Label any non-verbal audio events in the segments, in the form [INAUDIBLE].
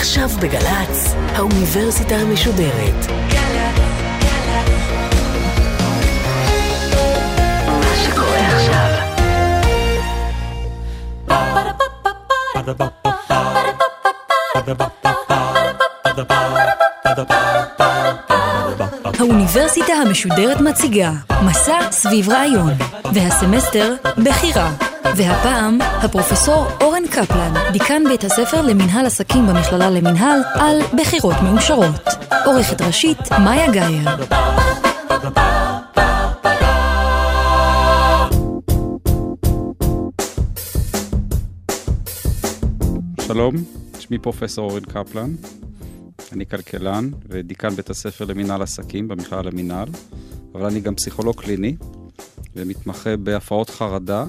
עכשיו בגל"צ, האוניברסיטה המשודרת. האוניברסיטה המשודרת מציגה מסע סביב רעיון, והסמסטר בחירה. והפעם, הפרופסור אורן קפלן, דיקן בית הספר למינהל עסקים במכללה למינהל, על בחירות מאושרות. עורכת ראשית, מאיה גאייר. שלום, שמי פרופסור אורן קפלן, אני כלכלן ודיקן בית הספר למינהל עסקים במכלל למינהל, אבל אני גם פסיכולוג קליני ומתמחה בהפרעות חרדה,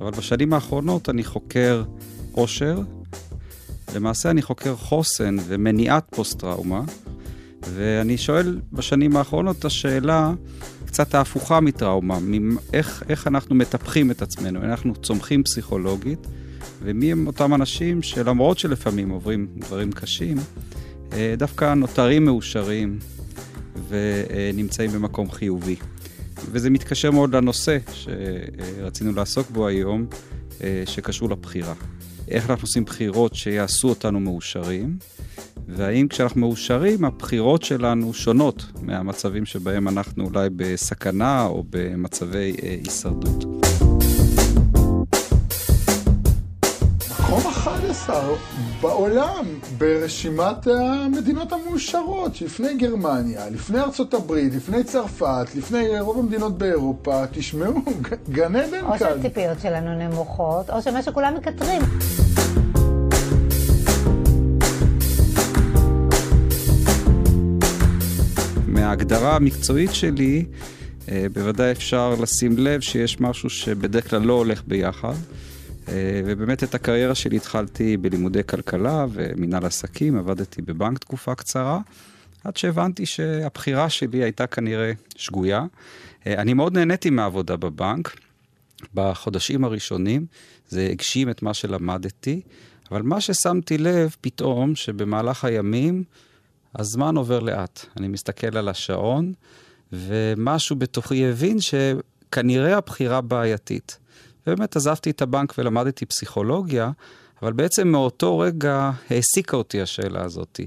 אבל בשנים האחרונות אני חוקר עושר, למעשה אני חוקר חוסן ומניעת פוסט-טראומה, ואני שואל בשנים האחרונות את השאלה קצת ההפוכה מטראומה, איך, איך אנחנו מטפחים את עצמנו, אנחנו צומחים פסיכולוגית, ומי הם אותם אנשים שלמרות שלפעמים עוברים דברים קשים, אה, דווקא נותרים מאושרים ונמצאים במקום חיובי. וזה מתקשר מאוד לנושא שרצינו לעסוק בו היום, אה, שקשור לבחירה. איך אנחנו עושים בחירות שיעשו אותנו מאושרים, והאם כשאנחנו מאושרים, הבחירות שלנו שונות מהמצבים שבהם אנחנו אולי בסכנה או במצבי אה, הישרדות. מקום 11 בעולם ברשימת המדינות המאושרות, לפני גרמניה, לפני ארצות הברית, לפני צרפת, לפני רוב המדינות באירופה, תשמעו, [LAUGHS] גן עדן כאן. או שהציפיות שלנו נמוכות, או שמה שכולם מקטרים. מההגדרה המקצועית שלי, אה, בוודאי אפשר לשים לב שיש משהו שבדרך כלל לא הולך ביחד. אה, ובאמת את הקריירה שלי התחלתי בלימודי כלכלה ומנהל עסקים, עבדתי בבנק תקופה קצרה, עד שהבנתי שהבחירה שלי הייתה כנראה שגויה. אה, אני מאוד נהניתי מהעבודה בבנק. בחודשים הראשונים זה הגשים את מה שלמדתי, אבל מה ששמתי לב פתאום, שבמהלך הימים הזמן עובר לאט. אני מסתכל על השעון, ומשהו בתוכי הבין שכנראה הבחירה בעייתית. ובאמת עזבתי את הבנק ולמדתי פסיכולוגיה, אבל בעצם מאותו רגע העסיקה אותי השאלה הזאת.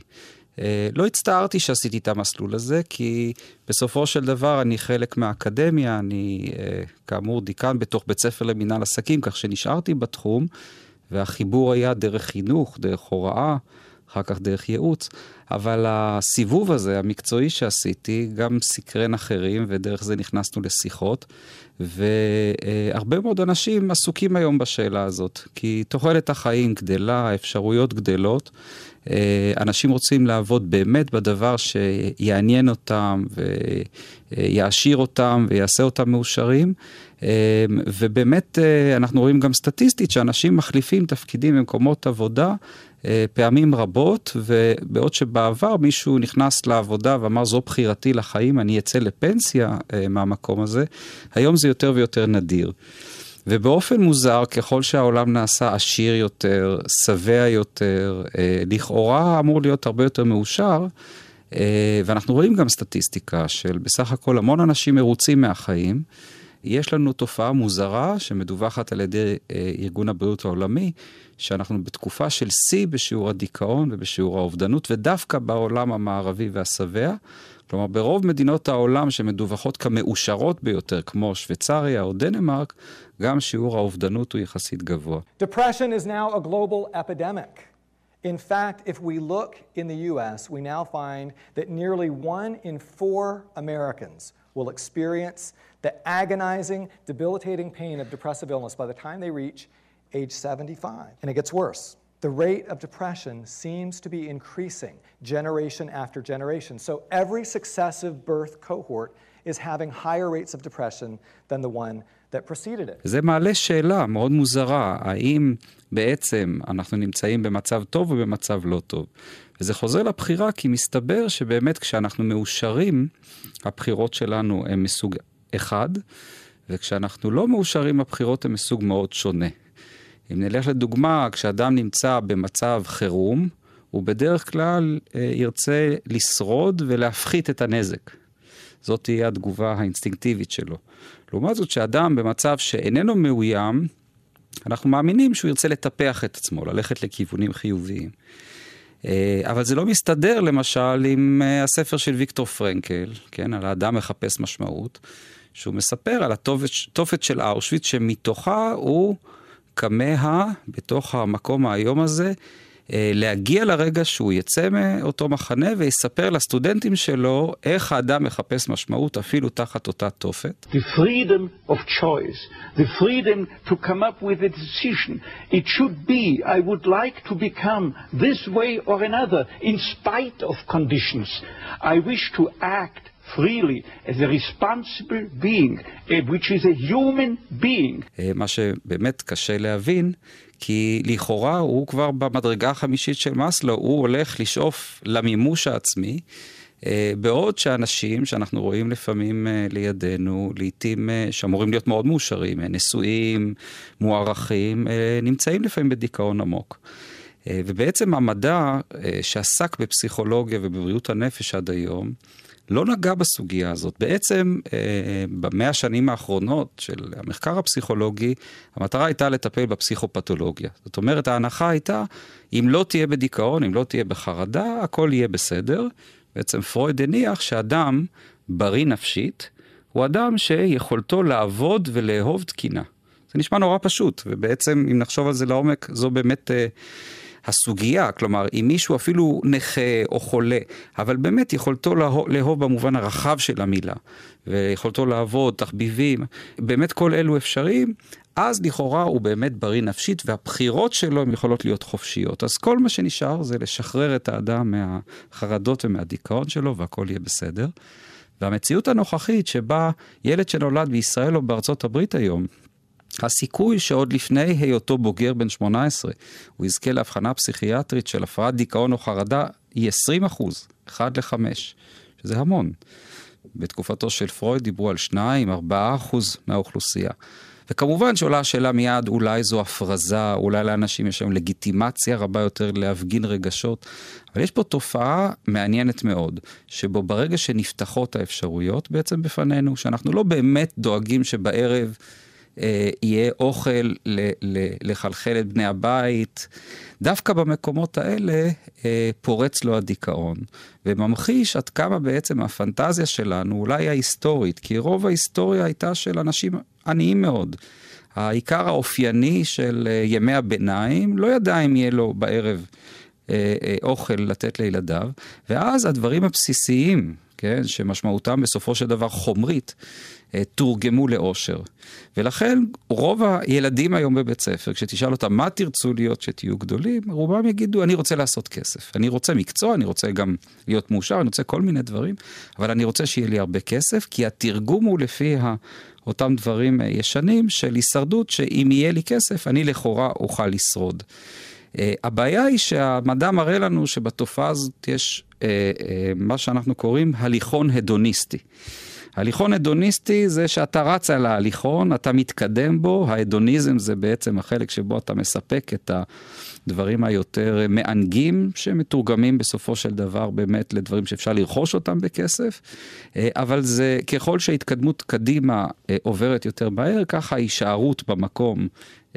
אה, לא הצטערתי שעשיתי את המסלול הזה, כי בסופו של דבר אני חלק מהאקדמיה, אני אה, כאמור דיקן בתוך בית ספר למינהל עסקים, כך שנשארתי בתחום, והחיבור היה דרך חינוך, דרך הוראה, אחר כך דרך ייעוץ, אבל הסיבוב הזה, המקצועי שעשיתי, גם סקרן אחרים, ודרך זה נכנסנו לשיחות, והרבה מאוד אנשים עסוקים היום בשאלה הזאת, כי תוחלת החיים גדלה, האפשרויות גדלות. אה, אנשים רוצים לעבוד באמת בדבר שיעניין אותם ויעשיר אותם ויעשה אותם מאושרים. אה, ובאמת אה, אנחנו רואים גם סטטיסטית שאנשים מחליפים תפקידים במקומות עבודה פעמים רבות, ובעוד שבעבר מישהו נכנס לעבודה ואמר זו בחירתי לחיים, אני אצא לפנסיה מהמקום הזה, היום זה יותר ויותר נדיר. ובאופן מוזר, ככל שהעולם נעשה עשיר יותר, שבע יותר, אה, לכאורה אמור להיות הרבה יותר מאושר, אה, ואנחנו רואים גם סטטיסטיקה של בסך הכל המון אנשים מרוצים מהחיים. יש לנו תופעה מוזרה שמדווחת על ידי אה, ארגון הבריאות העולמי, שאנחנו בתקופה של שיא בשיעור הדיכאון ובשיעור האובדנות, ודווקא בעולם המערבי והשבע. כלומר, ברוב מדינות העולם שמדווחות כמאושרות ביותר, כמו שוויצריה או דנמרק, גם שיעור האובדנות הוא יחסית גבוה. Depression is now a global epidemic. In fact, if we look in the US, we now find that nearly one in four Americans will experience the agonizing, debilitating pain of depressive illness by the time they reach age 75. And it gets worse. The rate of depression seems to be increasing generation after generation. So every successive birth cohort is having higher rates of depression than the one that preceded it. זה מעלה שאלה מאוד מוזרה, האם בעצם אנחנו נמצאים במצב טוב או במצב לא טוב. וזה חוזר לבחירה כי מסתבר שבאמת כשאנחנו מאושרים, הבחירות שלנו הן מסוג אחד, וכשאנחנו לא מאושרים, הבחירות הן מסוג מאוד שונה. אם נלך לדוגמה, כשאדם נמצא במצב חירום, הוא בדרך כלל אה, ירצה לשרוד ולהפחית את הנזק. זאת תהיה התגובה האינסטינקטיבית שלו. לעומת זאת, שאדם במצב שאיננו מאוים, אנחנו מאמינים שהוא ירצה לטפח את עצמו, ללכת לכיוונים חיוביים. אה, אבל זה לא מסתדר למשל עם אה, הספר של ויקטור פרנקל, כן, על האדם מחפש משמעות, שהוא מספר על התופת של אושוויץ, שמתוכה הוא כמה בתוך המקום האיום הזה, אה, להגיע לרגע שהוא יצא מאותו מחנה ויספר לסטודנטים שלו איך האדם מחפש משמעות אפילו תחת אותה תופת. The freedom of choice, the freedom to come up with a decision. It should be, I would like to become this way or another in spite of conditions. I wish to act freely as a responsible being, eh, which is a human being. אה, מה שבאמת קשה להבין כי לכאורה הוא כבר במדרגה החמישית של מאסלו, הוא הולך לשאוף למימוש העצמי, אה, בעוד שאנשים שאנחנו רואים לפעמים אה, לידינו, לעיתים אה, שאמורים להיות מאוד מאושרים, נשואים, מוערכים, נמצאים לפעמים בדיכאון עמוק. ובעצם המדע שעסק בפסיכולוגיה ובבריאות הנפש עד היום, לא נגע בסוגיה הזאת. בעצם אה, במאה השנים האחרונות של המחקר הפסיכולוגי, המטרה הייתה לטפל בפסיכופתולוגיה. זאת אומרת, ההנחה הייתה, אם לא תהיה בדיכאון, אם לא תהיה בחרדה, הכל יהיה בסדר. בעצם פרויד הניח שאדם בריא נפשית, הוא אדם שיכולתו לעבוד ולאהוב תקינה. זה נשמע נורא פשוט, ובעצם, אם נחשוב על זה לעומק, זו באמת... אה, הסוגיה, כלומר, אם מישהו אפילו נכה או חולה, אבל באמת יכולתו לאהוב במובן הרחב של המילה, ויכולתו לעבוד, תחביבים, באמת כל אלו אפשריים, אז לכאורה הוא באמת בריא נפשית, והבחירות שלו הן יכולות להיות חופשיות. אז כל מה שנשאר זה לשחרר את האדם מהחרדות ומהדיכאון שלו, והכל יהיה בסדר. והמציאות הנוכחית שבה ילד שנולד בישראל או בארצות הברית היום, הסיכוי שעוד לפני היותו בוגר בן 18, הוא יזכה להבחנה פסיכיאטרית של הפרעת דיכאון או חרדה, היא 20 אחוז, 1 ל-5, שזה המון. בתקופתו של פרויד דיברו על 2-4 אחוז מהאוכלוסייה. וכמובן שעולה השאלה מיד, אולי זו הפרזה, אולי לאנשים יש היום לגיטימציה רבה יותר להפגין רגשות, אבל יש פה תופעה מעניינת מאוד, שבו ברגע שנפתחות האפשרויות בעצם בפנינו, שאנחנו לא באמת דואגים שבערב... אה, יהיה אוכל לחלחל את בני הבית. דווקא במקומות האלה אה, פורץ לו הדיכאון, וממחיש עד כמה בעצם הפנטזיה שלנו, אולי ההיסטורית, כי רוב ההיסטוריה הייתה של אנשים עניים מאוד. העיקר האופייני של אה, ימי הביניים, לא ידע אם יהיה לו בערב אוכל לתת לילדיו, ואז הדברים הבסיסיים, כן, שמשמעותם בסופו של דבר חומרית, אה, תורגמו לאושר. ולכן רוב הילדים היום בבית ספר, כשתשאל אותם מה תרצו להיות כשתהיו גדולים, רובם יגידו, אני רוצה לעשות כסף. אני רוצה מקצוע, אני רוצה גם להיות מאושר, אני רוצה כל מיני דברים, אבל אני רוצה שיהיה לי הרבה כסף, כי התרגום הוא לפי ה... אותם דברים אה, ישנים של הישרדות, שאם יהיה לי כסף, אני לכאורה אוכל לשרוד. Uh, הבעיה היא שהמדע מראה לנו שבתופעה הזאת יש מה שאנחנו קוראים הליכון הדוניסטי. הליכון הדוניסטי זה שאתה רץ על ההליכון, אתה מתקדם בו, ההדוניזם זה בעצם החלק שבו אתה מספק את הדברים היותר מענגים, שמתורגמים בסופו של דבר באמת לדברים שאפשר לרכוש אותם בכסף, אה, אבל זה ככל שההתקדמות קדימה אה, עוברת יותר מהר, ככה ההישארות במקום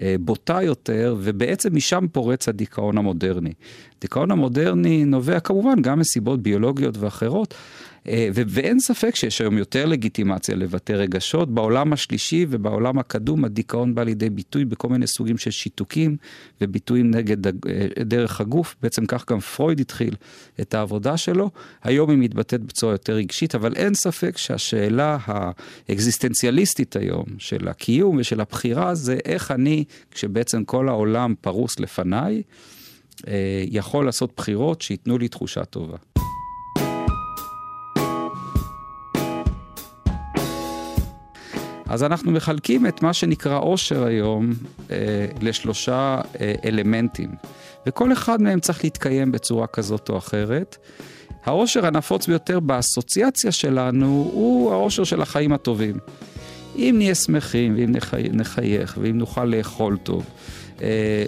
אה, בוטה יותר, ובעצם משם פורץ הדיכאון המודרני. הדיכאון המודרני נובע כמובן גם מסיבות ביולוגיות ואחרות, ואין ספק שיש היום יותר לגיטימציה לבטא רגשות. בעולם השלישי ובעולם הקדום הדיכאון בא לידי ביטוי בכל מיני סוגים של שיתוקים וביטויים נגד אה, דרך הגוף. בעצם כך גם פרויד התחיל את העבודה שלו. היום היא מתבטאת בצורה יותר רגשית, אבל אין ספק שהשאלה האקזיסטנציאליסטית היום של הקיום ושל הבחירה זה איך אני, כשבעצם כל העולם פרוס לפניי, אה, יכול לעשות בחירות שייתנו לי תחושה טובה. אז אנחנו מחלקים את מה שנקרא עושר היום אה, לשלושה אה, אלמנטים, וכל אחד מהם צריך להתקיים בצורה כזאת או אחרת. העושר הנפוץ ביותר באסוציאציה שלנו הוא העושר של החיים הטובים. אם נהיה שמחים, ואם נחי, נחייך, ואם נוכל לאכול טוב,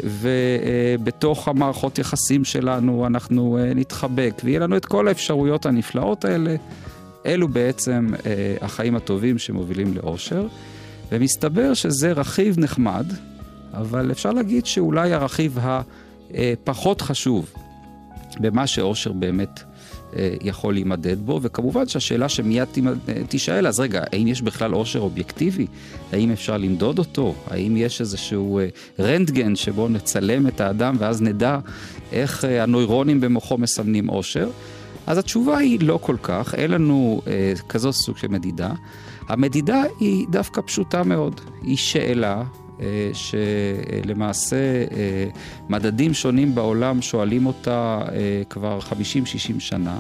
ובתוך המערכות יחסים שלנו אנחנו נתחבק, ויהיה לנו את כל האפשרויות הנפלאות האלה. אלו בעצם החיים הטובים שמובילים לאושר. ומסתבר שזה רכיב נחמד, אבל אפשר להגיד שאולי הרכיב הפחות חשוב במה שאושר באמת אה, יכול להימדד בו, וכמובן שהשאלה שמיד תישאל, אז רגע, האם יש בכלל אושר אובייקטיבי? האם אפשר למדוד אותו? האם יש איזשהו אה, רנטגן שבו נצלם את האדם ואז נדע איך אה, הנוירונים במוחו מסמנים אושר? אז התשובה היא לא כל כך, אין לנו אה, כזו סוג של מדידה. המדידה היא דווקא פשוטה מאוד, היא שאלה אה, שלמעשה אה, מדדים שונים בעולם שואלים אותה אה, כבר 50-60 שנה.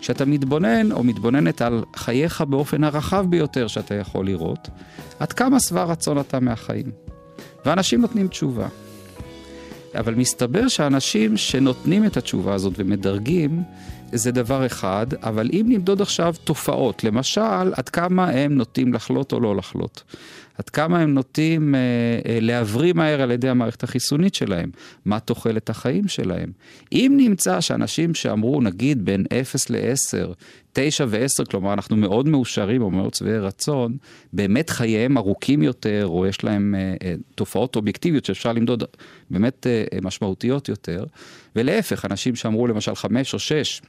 כשאתה מתבונן או מתבוננת על חייך באופן הרחב ביותר שאתה יכול לראות, עד כמה שבע רצון אתה מהחיים. ואנשים נותנים תשובה. אבל מסתבר שאנשים שנותנים את התשובה הזאת ומדרגים, זה דבר אחד, אבל אם נמדוד עכשיו תופעות, למשל, עד כמה הם נוטים לחלות או לא לחלות, עד כמה הם נוטים אה, אה, להבריא מהר על ידי המערכת החיסונית שלהם, מה תוחלת החיים שלהם. אם נמצא שאנשים שאמרו, נגיד, בין 0 ל-10, 9 ו-10, כלומר, אנחנו מאוד מאושרים או מאוד שבעי רצון, באמת חייהם ארוכים יותר, או יש להם אה, אה, תופעות אובייקטיביות שאפשר למדוד באמת אה, משמעותיות יותר, ולהפך, אנשים שאמרו למשל 5 או 6,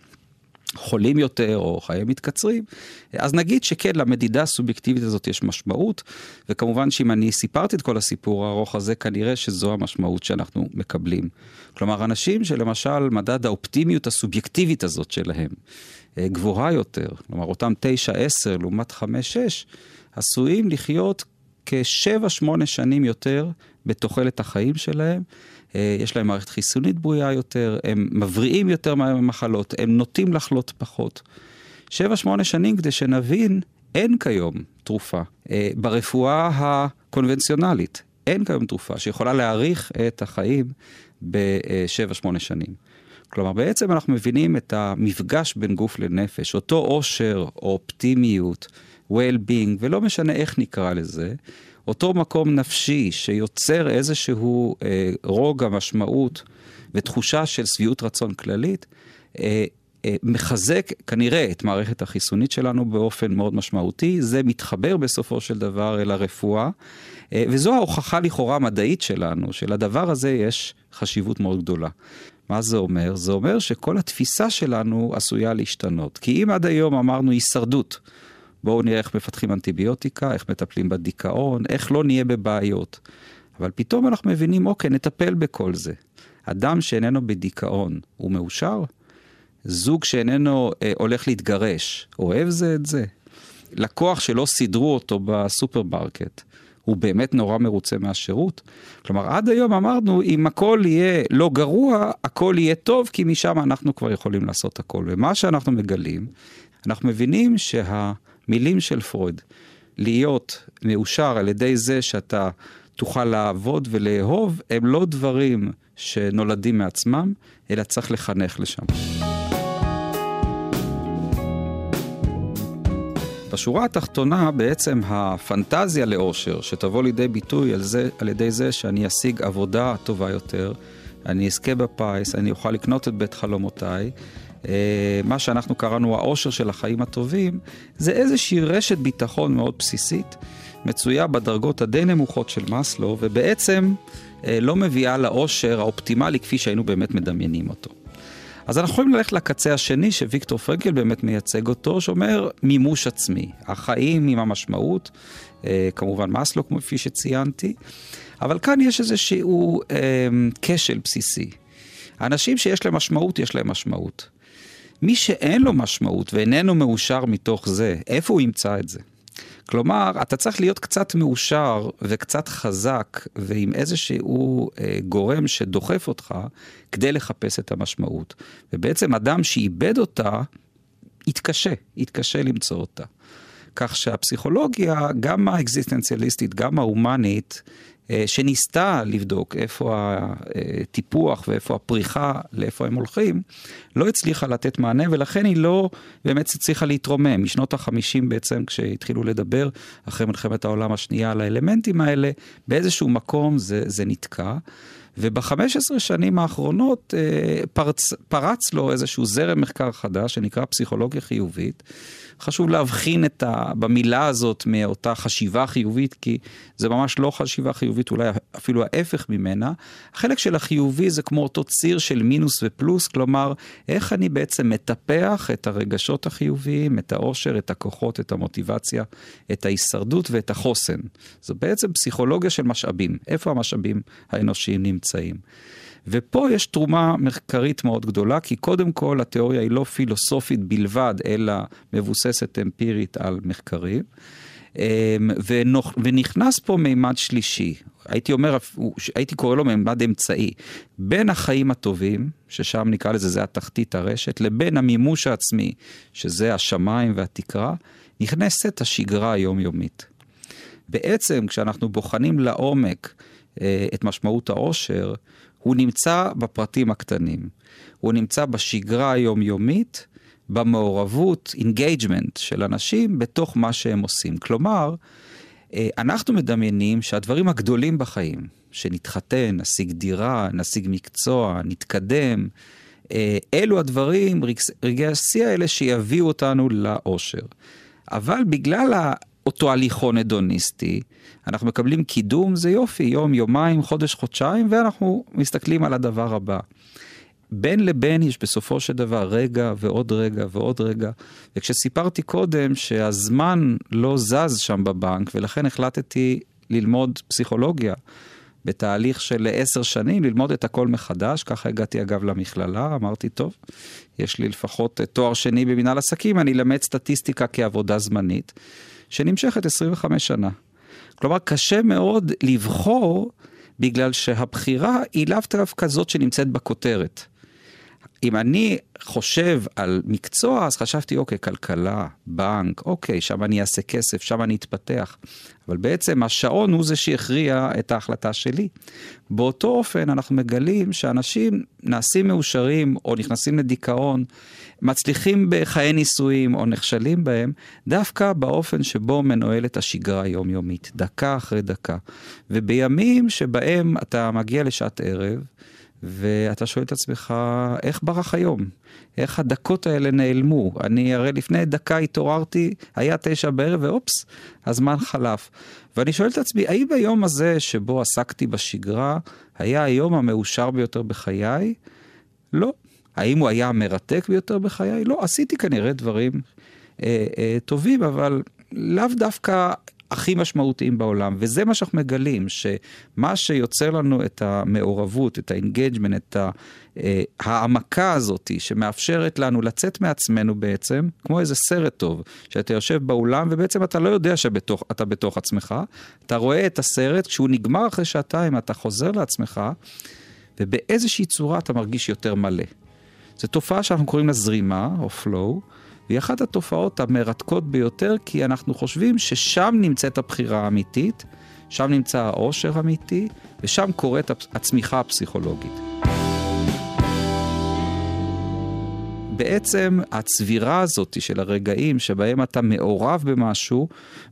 חולים יותר או חיים מתקצרים, אז נגיד שכן, למדידה הסובייקטיבית הזאת יש משמעות, וכמובן שאם אני סיפרתי את כל הסיפור הארוך הזה, כנראה שזו המשמעות שאנחנו מקבלים. כלומר, אנשים שלמשל מדד האופטימיות הסובייקטיבית הזאת שלהם אה, גבוהה יותר, כלומר אותם 9-10 לעומת 5-6, עשויים לחיות כשבע-שמונה שנים יותר בתוחלת החיים שלהם, אה, יש להם מערכת חיסונית בריאה יותר, הם מבריאים יותר מהמחלות, הם נוטים לחלות פחות. שבע, שמונה שנים כדי שנבין, אין כיום תרופה. אה, ברפואה הקונבנציונלית, אין כיום תרופה שיכולה להאריך את החיים בשבע, שמונה שנים. כלומר, בעצם אנחנו מבינים את המפגש בין גוף לנפש, אותו עושר או אופטימיות, well-being, ולא משנה איך נקרא לזה, אותו מקום נפשי שיוצר איזשהו אה, רוגע, משמעות ותחושה של שביעות רצון כללית, אה, אה, מחזק כנראה את מערכת החיסונית שלנו באופן מאוד משמעותי. זה מתחבר בסופו של דבר אל הרפואה, אה, וזו ההוכחה לכאורה המדעית שלנו, שלדבר הזה יש חשיבות מאוד גדולה. מה זה אומר? זה אומר שכל התפיסה שלנו עשויה להשתנות. כי אם עד היום אמרנו הישרדות, בואו נראה איך מפתחים אנטיביוטיקה, איך מטפלים בדיכאון, איך לא נהיה בבעיות. אבל פתאום אנחנו מבינים, אוקיי, נטפל בכל זה. אדם שאיננו בדיכאון, הוא מאושר? זוג שאיננו אה, הולך להתגרש, אוהב זה את זה? לקוח שלא סידרו אותו בסופרמרקט, הוא באמת נורא מרוצה מהשירות? כלומר, עד היום אמרנו, אם הכל יהיה לא גרוע, הכל יהיה טוב, כי משם אנחנו כבר יכולים לעשות הכל. ומה שאנחנו מגלים, אנחנו מבינים שה... מילים של פרויד, להיות מאושר על ידי זה שאתה תוכל לעבוד ולאהוב, הם לא דברים שנולדים מעצמם, אלא צריך לחנך לשם. בשורה התחתונה בעצם הפנטזיה לאושר שתבוא לידי ביטוי על, זה, על ידי זה שאני אשיג עבודה טובה יותר, אני אזכה בפיס, אני אוכל לקנות את בית חלומותיי, אה, מה שאנחנו קראנו העושר של החיים הטובים, זה איזושהי רשת ביטחון מאוד בסיסית, מצויה בדרגות הדי נמוכות של מאסלו, ובעצם אה, לא מביאה לעושר האופטימלי כפי שהיינו באמת מדמיינים אותו. אז אנחנו יכולים ללכת לקצה השני שוויקטור פרנקל באמת מייצג אותו, שאומר מימוש עצמי, החיים עם המשמעות, אה, כמובן מאסלו כפי שציינתי, אבל כאן יש איזשהו כשל בסיסי. אנשים שיש להם משמעות, יש להם משמעות. מי שאין לו משמעות ואיננו מאושר מתוך זה, איפה הוא ימצא את זה? כלומר, אתה צריך להיות קצת מאושר וקצת חזק ועם איזשהו אה, גורם שדוחף אותך כדי לחפש את המשמעות. ובעצם אדם שאיבד אותה, יתקשה, יתקשה למצוא אותה. כך שהפסיכולוגיה, גם האקזיסטנציאליסטית, גם ההומנית, אה, שניסתה לבדוק איפה הטיפוח ואיפה הפריחה, לאיפה הם הולכים, לא הצליחה לתת מענה ולכן היא לא באמת הצליחה להתרומם. משנות החמישים בעצם כשהתחילו לדבר אחרי מלחמת העולם השנייה על האלמנטים האלה, באיזשהו מקום זה, זה נתקע. וב-15 שנים האחרונות אה, פרץ, פרץ לו איזשהו זרם מחקר חדש שנקרא פסיכולוגיה חיובית. חשוב להבחין את ה, במילה הזאת מאותה חשיבה חיובית, כי זה ממש לא חשיבה חיובית, אולי אפילו ההפך ממנה. החלק של החיובי זה כמו אותו ציר של מינוס ופלוס, כלומר, איך אני בעצם מטפח את הרגשות החיוביים, את העושר, את הכוחות, את המוטיבציה, את ההישרדות ואת החוסן. זו בעצם פסיכולוגיה של משאבים. איפה המשאבים האנושיים נמצאים? ופה יש תרומה מחקרית מאוד גדולה, כי קודם כל התיאוריה היא לא פילוסופית בלבד, אלא מבוססת אמפירית על מחקרים. אמ, ונכנס פה מימד שלישי, הייתי אומר, הייתי קורא לו מימד אמצעי, בין החיים הטובים, ששם נקרא לזה, זה התחתית הרשת, לבין המימוש העצמי, שזה השמיים והתקרה, נכנסת השגרה היומיומית. בעצם כשאנחנו בוחנים לעומק אה, את משמעות העושר, הוא נמצא בפרטים הקטנים. הוא נמצא בשגרה היומיומית, במעורבות, engagement של אנשים בתוך מה שהם עושים. כלומר, אה, אנחנו מדמיינים שהדברים הגדולים בחיים, שנתחתן, נשיג דירה, נשיג מקצוע, נתקדם, אה, אלו הדברים, רגעי השיא האלה שיביאו אותנו לאושר. אבל בגלל אותו הליכון הדוניסטי, אנחנו מקבלים קידום, זה יופי, יום, יומיים, חודש, חודשיים, ואנחנו מסתכלים על הדבר הבא. בין לבין יש בסופו של דבר רגע ועוד רגע ועוד רגע. וכשסיפרתי קודם שהזמן לא זז שם בבנק, ולכן החלטתי ללמוד פסיכולוגיה בתהליך של עשר שנים, ללמוד את הכל מחדש, ככה הגעתי אגב למכללה, אמרתי, טוב, יש לי לפחות תואר שני במנהל עסקים, אני אלמד סטטיסטיקה כעבודה זמנית, שנמשכת 25 שנה. כלומר, קשה מאוד לבחור בגלל שהבחירה היא לאו דווקא זאת שנמצאת בכותרת. אם אני חושב על מקצוע, אז חשבתי, אוקיי, כלכלה, בנק, אוקיי, שם אני אעשה כסף, שם אני אתפתח. אבל בעצם השעון הוא זה שהכריע את ההחלטה שלי. באותו אופן אנחנו מגלים שאנשים נעשים מאושרים או נכנסים לדיכאון, מצליחים בחיי נישואים או נכשלים בהם, דווקא באופן שבו מנוהלת השגרה היומיומית, דקה אחרי דקה. ובימים שבהם אתה מגיע לשעת ערב, ואתה שואל את עצמך, איך ברח היום? איך הדקות האלה נעלמו? אני הרי לפני דקה התעוררתי, היה תשע בערב, ואופס, הזמן חלף. ואני שואל את עצמי, האם ביום הזה שבו עסקתי בשגרה, היה היום המאושר ביותר בחיי? לא. האם הוא היה המרתק ביותר בחיי? לא. עשיתי כנראה דברים אה, אה, טובים, אבל לאו דווקא הכי משמעותיים בעולם, וזה מה שאנחנו מגלים, שמה שיוצר לנו את המעורבות, את ה engagement, את אה, העמקה הזאת, שמאפשרת לנו לצאת מעצמנו בעצם, כמו איזה סרט טוב, שאתה יושב באולם ובעצם אתה לא יודע שאתה בתוך עצמך, אתה רואה את הסרט, כשהוא נגמר אחרי שעתיים, אתה חוזר לעצמך, ובאיזושהי צורה אתה מרגיש יותר מלא. זו תופעה שאנחנו קוראים לה זרימה, או flow, והיא אחת התופעות המרתקות ביותר, כי אנחנו חושבים ששם נמצאת הבחירה האמיתית, שם נמצא העושר האמיתי, ושם קורית הצמיחה הפסיכולוגית. בעצם הצבירה הזאת של הרגעים שבהם אתה מעורב במשהו,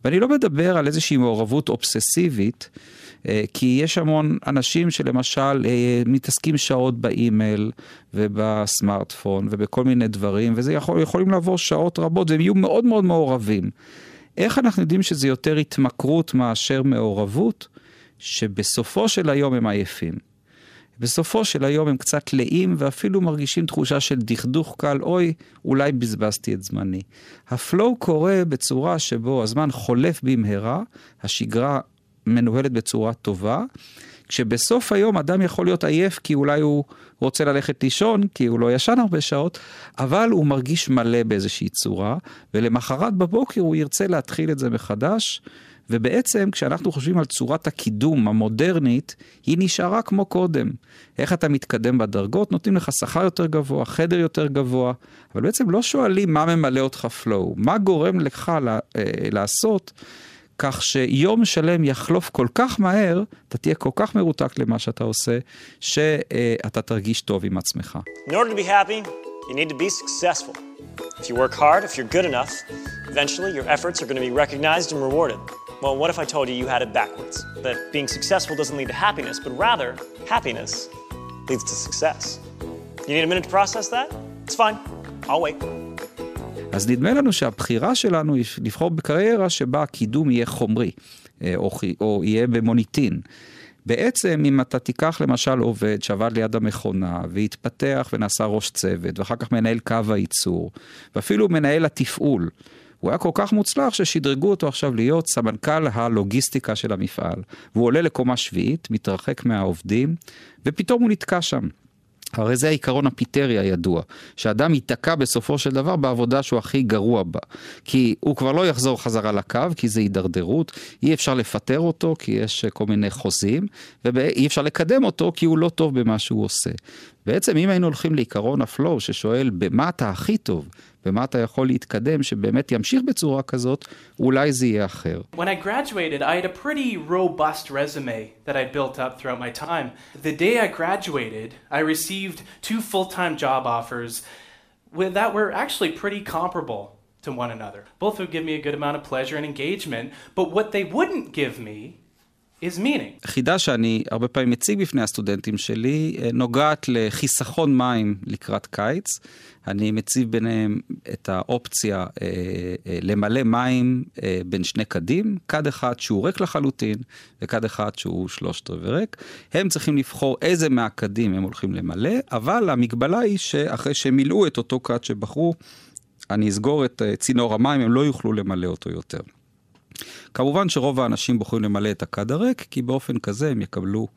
ואני לא מדבר על איזושהי מעורבות אובססיבית, כי יש המון אנשים שלמשל אה, מתעסקים שעות באימייל ובסמארטפון ובכל מיני דברים, וזה יכול, יכולים לעבור שעות רבות והם יהיו מאוד מאוד מעורבים. איך אנחנו יודעים שזה יותר התמכרות מאשר מעורבות? שבסופו של היום הם עייפים. בסופו של היום הם קצת לאים ואפילו מרגישים תחושה של דכדוך קל, אוי, אולי בזבזתי את זמני. הפלואו קורה בצורה שבו הזמן חולף במהרה, השגרה מנוהלת בצורה טובה, כשבסוף היום אדם יכול להיות עייף כי אולי הוא רוצה ללכת לישון, כי הוא לא ישן הרבה שעות, אבל הוא מרגיש מלא באיזושהי צורה, ולמחרת בבוקר הוא ירצה להתחיל את זה מחדש. ובעצם כשאנחנו חושבים על צורת הקידום המודרנית, היא נשארה כמו קודם. איך אתה מתקדם בדרגות, נותנים לך שכר יותר גבוה, חדר יותר גבוה, אבל בעצם לא שואלים מה ממלא אותך flow, מה גורם לך אה, לעשות כך שיום שלם יחלוף כל כך מהר, אתה תהיה כל כך מרותק למה שאתה עושה, שאתה תרגיש טוב עם עצמך. You need to be successful. If you work hard, if you're good enough, eventually your efforts are going to be recognized and rewarded. Well, what if I told you you had it backwards? That being successful doesn't lead to happiness, but rather, happiness leads to success. You need a minute to process that? It's fine. I'll wait. אז נדמה לנו שהבחירה שלנו היא לבחור בקריירה שבה הקידום יהיה חומרי, אה, או, או יהיה במוניטין. בעצם אם אתה תיקח למשל עובד שעבד ליד המכונה והתפתח ונעשה ראש צוות ואחר כך מנהל קו הייצור ואפילו מנהל התפעול הוא היה כל כך מוצלח ששדרגו אותו עכשיו להיות סמנכ"ל הלוגיסטיקה של המפעל והוא עולה לקומה שביעית, מתרחק מהעובדים ופתאום הוא נתקע שם. הרי זה העיקרון הפיטרי הידוע, שאדם ייתקע בסופו של דבר בעבודה שהוא הכי גרוע בה. כי הוא כבר לא יחזור חזרה לקו, כי זה הידרדרות, אי אפשר לפטר אותו, כי יש כל מיני חוזים, ואי אפשר לקדם אותו, כי הוא לא טוב במה שהוא עושה. בעצם אם היינו הולכים לעיקרון ה flow, ששואל במה אתה הכי טוב, במה אתה יכול להתקדם, שבאמת ימשיך בצורה כזאת, אולי זה יהיה אחר. When I graduated, I had a pretty robust resume that I built up throughout my time. The day I graduated, I received two full-time job offers that were actually pretty comparable to one another. Both would give me a good amount of pleasure and engagement, but what they wouldn't give me is meaning. חידה שאני הרבה פעמים מציג בפני הסטודנטים שלי נוגעת לחיסכון מים לקראת קיץ. אני מציב ביניהם את האופציה אה, אה, למלא מים אה, בין שני קדים, כד אחד שהוא ריק לחלוטין וכד אחד שהוא שלושת רבעי ריק. הם צריכים לבחור איזה מהקדים הם הולכים למלא, אבל המגבלה היא שאחרי שהם מילאו את אותו כד שבחרו, אני אסגור את צינור המים, הם לא יוכלו למלא אותו יותר. כמובן שרוב האנשים בוחרים למלא את הכד הריק, כי באופן כזה הם יקבלו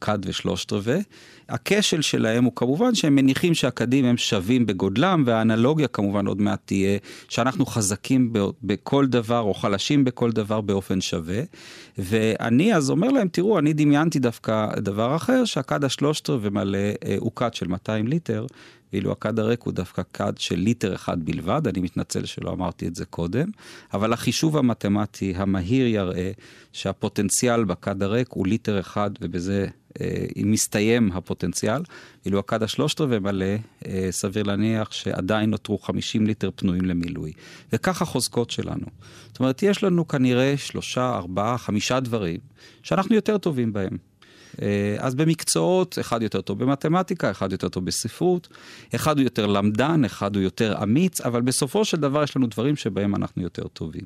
כד ושלושת רבעי. הכשל שלהם הוא כמובן שהם מניחים שהכדים הם שווים בגודלם, והאנלוגיה כמובן עוד מעט תהיה שאנחנו חזקים בכל דבר או חלשים בכל דבר באופן שווה. ואני אז אומר להם, תראו, אני דמיינתי דווקא דבר אחר, שהכד השלושת רבעי מלא אה, הוא כד של 200 ליטר, ואילו הכד הריק הוא דווקא כד של ליטר אחד בלבד, אני מתנצל שלא אמרתי את זה קודם, אבל החישוב המתמטי המהיר יראה שהפוטנציאל בכד הריק הוא ליטר אחד, ובזה אה, מסתיים הפוטנציאל, ואילו הכד השלושת רבעי מלא, אה, סביר להניח שעדיין נותרו 50 ליטר פנויים למילוי. וכך החוזקות שלנו. זאת אומרת, יש לנו כנראה שלושה, ארבעה, חמישה דברים שאנחנו יותר טובים בהם. אז במקצועות, אחד יותר טוב במתמטיקה, אחד יותר טוב בספרות, אחד הוא יותר למדן, אחד הוא יותר אמיץ, אבל בסופו של דבר יש לנו דברים שבהם אנחנו יותר טובים.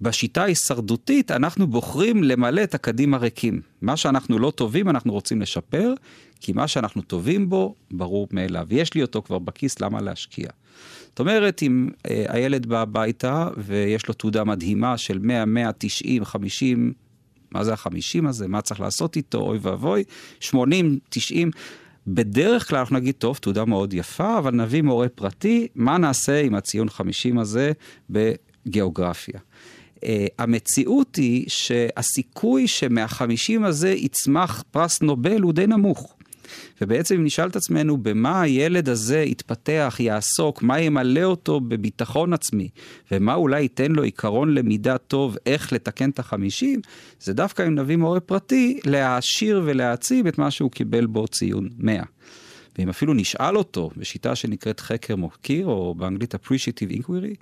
בשיטה ההישרדותית אנחנו בוחרים למלא את הקדים הריקים. מה שאנחנו לא טובים אנחנו רוצים לשפר, כי מה שאנחנו טובים בו ברור מאליו. יש לי אותו כבר בכיס, למה להשקיע? זאת אומרת, אם אה, הילד בא הביתה ויש לו תעודה מדהימה של 100, 100, 90, 50, מה זה החמישים הזה? מה צריך לעשות איתו? אוי ואבוי. 80, 90. בדרך כלל אנחנו נגיד, טוב, תעודה מאוד יפה, אבל נביא מורה פרטי, מה נעשה עם הציון 50 הזה בגיאוגרפיה? Uh, המציאות היא שהסיכוי שמהחמישים הזה יצמח פרס נובל הוא די נמוך. ובעצם אם נשאל את עצמנו במה הילד הזה יתפתח, יעסוק, מה ימלא אותו בביטחון עצמי, ומה אולי ייתן לו עיקרון למידה טוב איך לתקן את החמישים, זה דווקא אם נביא מורה פרטי להעשיר ולהעצים את מה שהוא קיבל בו ציון 100. ואם אפילו נשאל אותו בשיטה שנקראת חקר מוקיר, או באנגלית appreciative inquiry,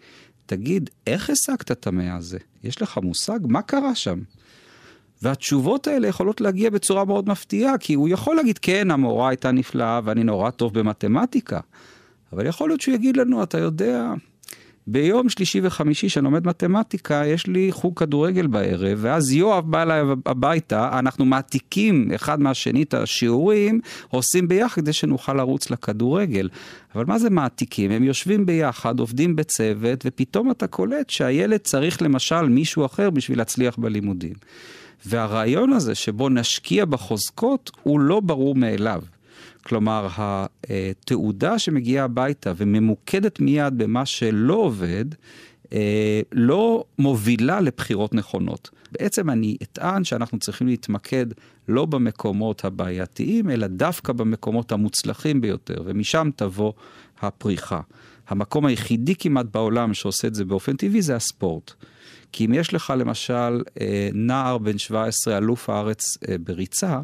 תגיד, איך השגת את המאה הזה? יש לך מושג? מה קרה שם? והתשובות האלה יכולות להגיע בצורה מאוד מפתיעה, כי הוא יכול להגיד, כן, המורה הייתה נפלאה ואני נורא טוב במתמטיקה, אבל יכול להיות שהוא יגיד לנו, אתה יודע, ביום שלישי וחמישי שאני לומד מתמטיקה, יש לי חוג כדורגל בערב, ואז יואב בא אליי הביתה, אנחנו מעתיקים אחד מהשני את השיעורים, עושים ביחד כדי שנוכל לרוץ לכדורגל. אבל מה זה מעתיקים? הם יושבים ביחד, עובדים בצוות, ופתאום אתה קולט שהילד צריך למשל מישהו אחר בשביל להצליח בלימודים. והרעיון הזה שבו נשקיע בחוזקות הוא לא ברור מאליו. כלומר, התעודה שמגיעה הביתה וממוקדת מיד במה שלא עובד, אה, לא מובילה לבחירות נכונות. בעצם אני אטען שאנחנו צריכים להתמקד לא במקומות הבעייתיים, אלא דווקא במקומות המוצלחים ביותר, ומשם תבוא הפריחה. המקום היחידי כמעט בעולם שעושה את זה באופן טבעי זה הספורט. כי אם יש לך למשל אה, נער בן 17, אלוף הארץ אה, בריצה,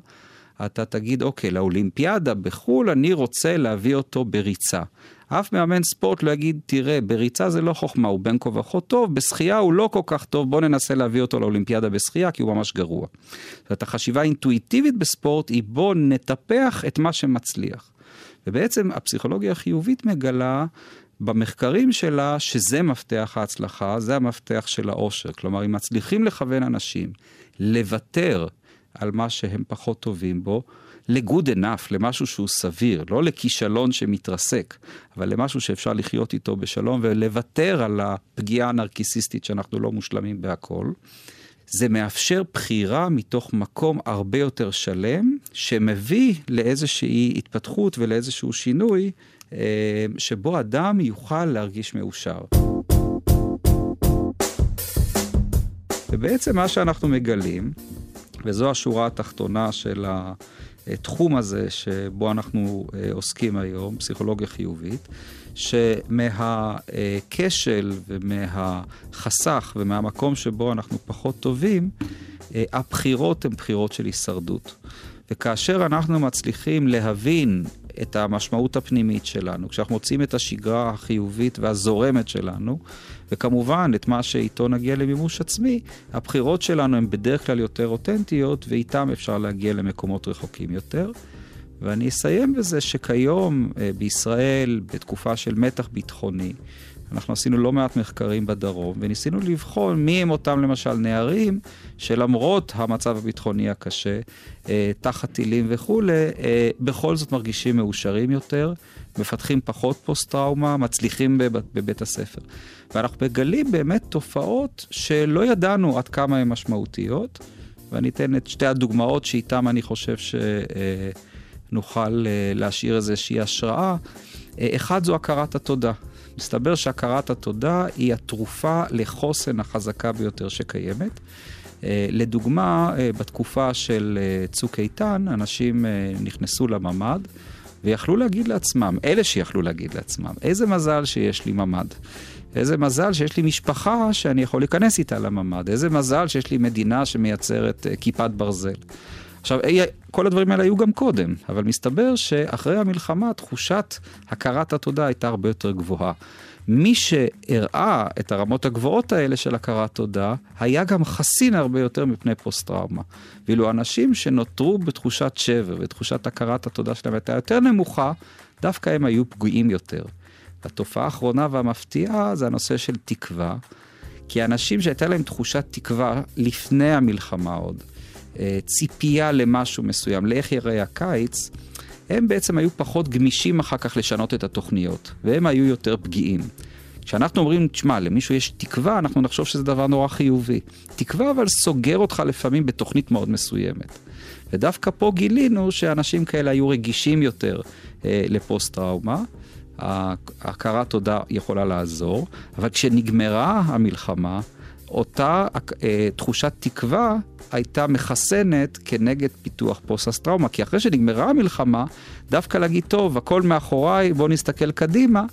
אתה תגיד, אוקיי, לאולימפיאדה בחו"ל אני רוצה להביא אותו בריצה. אף מאמן ספורט לא יגיד, תראה, בריצה זה לא חוכמה, הוא בין כה וכה טוב, בשחייה הוא לא כל כך טוב, בוא ננסה להביא אותו לאולימפיאדה בשחייה, כי הוא ממש גרוע. זאת אומרת, החשיבה האינטואיטיבית בספורט היא בוא נטפח את מה שמצליח. ובעצם הפסיכולוגיה החיובית מגלה במחקרים שלה שזה מפתח ההצלחה, זה המפתח של העושר. כלומר, אם מצליחים לכוון אנשים לוותר על מה שהם פחות טובים בו, ל-good enough, למשהו שהוא סביר, לא לכישלון שמתרסק, אבל למשהו שאפשר לחיות איתו בשלום ולוותר על הפגיעה הנרקיסיסטית שאנחנו לא מושלמים בהכל. זה מאפשר בחירה מתוך מקום הרבה יותר שלם, שמביא לאיזושהי התפתחות ולאיזשהו שינוי, שבו אדם יוכל להרגיש מאושר. ובעצם מה שאנחנו מגלים, וזו השורה התחתונה של התחום הזה שבו אנחנו אה, עוסקים היום, פסיכולוגיה חיובית, שמהכשל ומהחסך ומהמקום שבו אנחנו פחות טובים, אה, הבחירות הן בחירות של הישרדות. וכאשר אנחנו מצליחים להבין את המשמעות הפנימית שלנו, כשאנחנו מוצאים את השגרה החיובית והזורמת שלנו, וכמובן את מה שאיתו נגיע למימוש עצמי, הבחירות שלנו הן בדרך כלל יותר אותנטיות, ואיתן אפשר להגיע למקומות רחוקים יותר. ואני אסיים בזה שכיום אה, בישראל, בתקופה של מתח ביטחוני, אנחנו עשינו לא מעט מחקרים בדרום, וניסינו לבחון מי הם אותם למשל נערים, שלמרות המצב הביטחוני הקשה, אה, תחת טילים וכולי, אה, בכל זאת מרגישים מאושרים יותר, מפתחים פחות פוסט-טראומה, מצליחים בב, בבית הספר. ואנחנו מגלים באמת תופעות שלא ידענו עד כמה הן משמעותיות, ואני אתן את שתי הדוגמאות שאיתן אני חושב שנוכל אה, להשאיר איזושהי השראה. אה, אחד זו הכרת התודה. מסתבר שהכרת התודה היא התרופה לחוסן החזקה ביותר שקיימת. אה, לדוגמה, אה, בתקופה של אה, צוק איתן, אנשים נכנסו לממ"ד ויכלו להגיד לעצמם, אלה שיכלו להגיד לעצמם, איזה מזל שיש לי ממ"ד. איזה מזל שיש לי משפחה שאני יכול להיכנס איתה לממ"ד. איזה מזל שיש לי מדינה שמייצרת כיפת ברזל. עכשיו, כל הדברים האלה היו גם קודם, אבל מסתבר שאחרי המלחמה תחושת הכרת התודה הייתה הרבה יותר גבוהה. מי שהראה את הרמות הגבוהות האלה של הכרת תודה, היה גם חסין הרבה יותר מפני פוסט-טראומה. ואילו אנשים שנותרו בתחושת שבר ותחושת הכרת התודה שלהם הייתה יותר נמוכה, דווקא הם היו פגועים יותר. התופעה האחרונה והמפתיעה זה הנושא של תקווה, כי אנשים שהייתה להם תחושת תקווה לפני המלחמה עוד, ציפייה למשהו מסוים, לאיך יראה הקיץ, הם בעצם היו פחות גמישים אחר כך לשנות את התוכניות, והם היו יותר פגיעים. כשאנחנו אומרים, תשמע, למישהו יש תקווה, אנחנו נחשוב שזה דבר נורא חיובי. תקווה אבל סוגר אותך לפעמים בתוכנית מאוד מסוימת. ודווקא פה גילינו שאנשים כאלה היו רגישים יותר אה, לפוסט-טראומה. ההכרת תודה יכולה לעזור, אבל כשנגמרה המלחמה, אותה אה, תחושת תקווה הייתה מחסנת כנגד פיתוח פוסט-אסטראומה. כי אחרי שנגמרה המלחמה, דווקא להגיד, טוב, הכל מאחוריי, בואו נסתכל קדימה,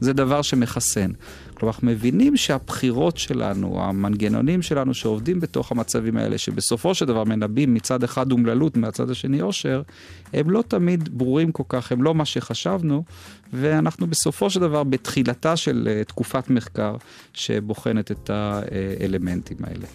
זה דבר שמחסן. כלומר, אנחנו מבינים שהבחירות שלנו, המנגנונים שלנו שעובדים בתוך המצבים האלה, שבסופו של דבר מנבאים מצד אחד אומללות, מהצד השני עושר, הם לא תמיד ברורים כל כך, הם לא מה שחשבנו, ואנחנו בסופו של דבר בתחילתה של uh, תקופת מחקר שבוחנת את האלמנטים האלה.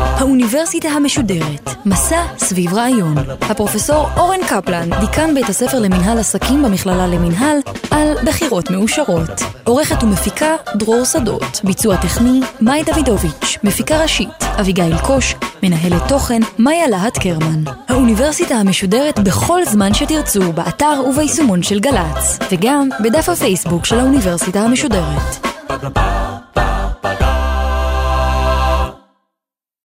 האוניברסיטה המשודרת, מסע סביב רעיון. הפרופסור אורן קפלן, דיקן בית הספר למנהל עסקים במכללה למנהל, על בחירות מאושרות. עורכת ומפיקה דרור שדות, ביצוע טכני מאי דוידוביץ', מפיקה ראשית אביגיל קוש, מנהלת תוכן מאיה להט קרמן. האוניברסיטה המשודרת בכל זמן שתרצו, באתר וביישומון של גל"צ, וגם בדף הפייסבוק של האוניברסיטה המשודרת. Ba-da-ba. 아빠가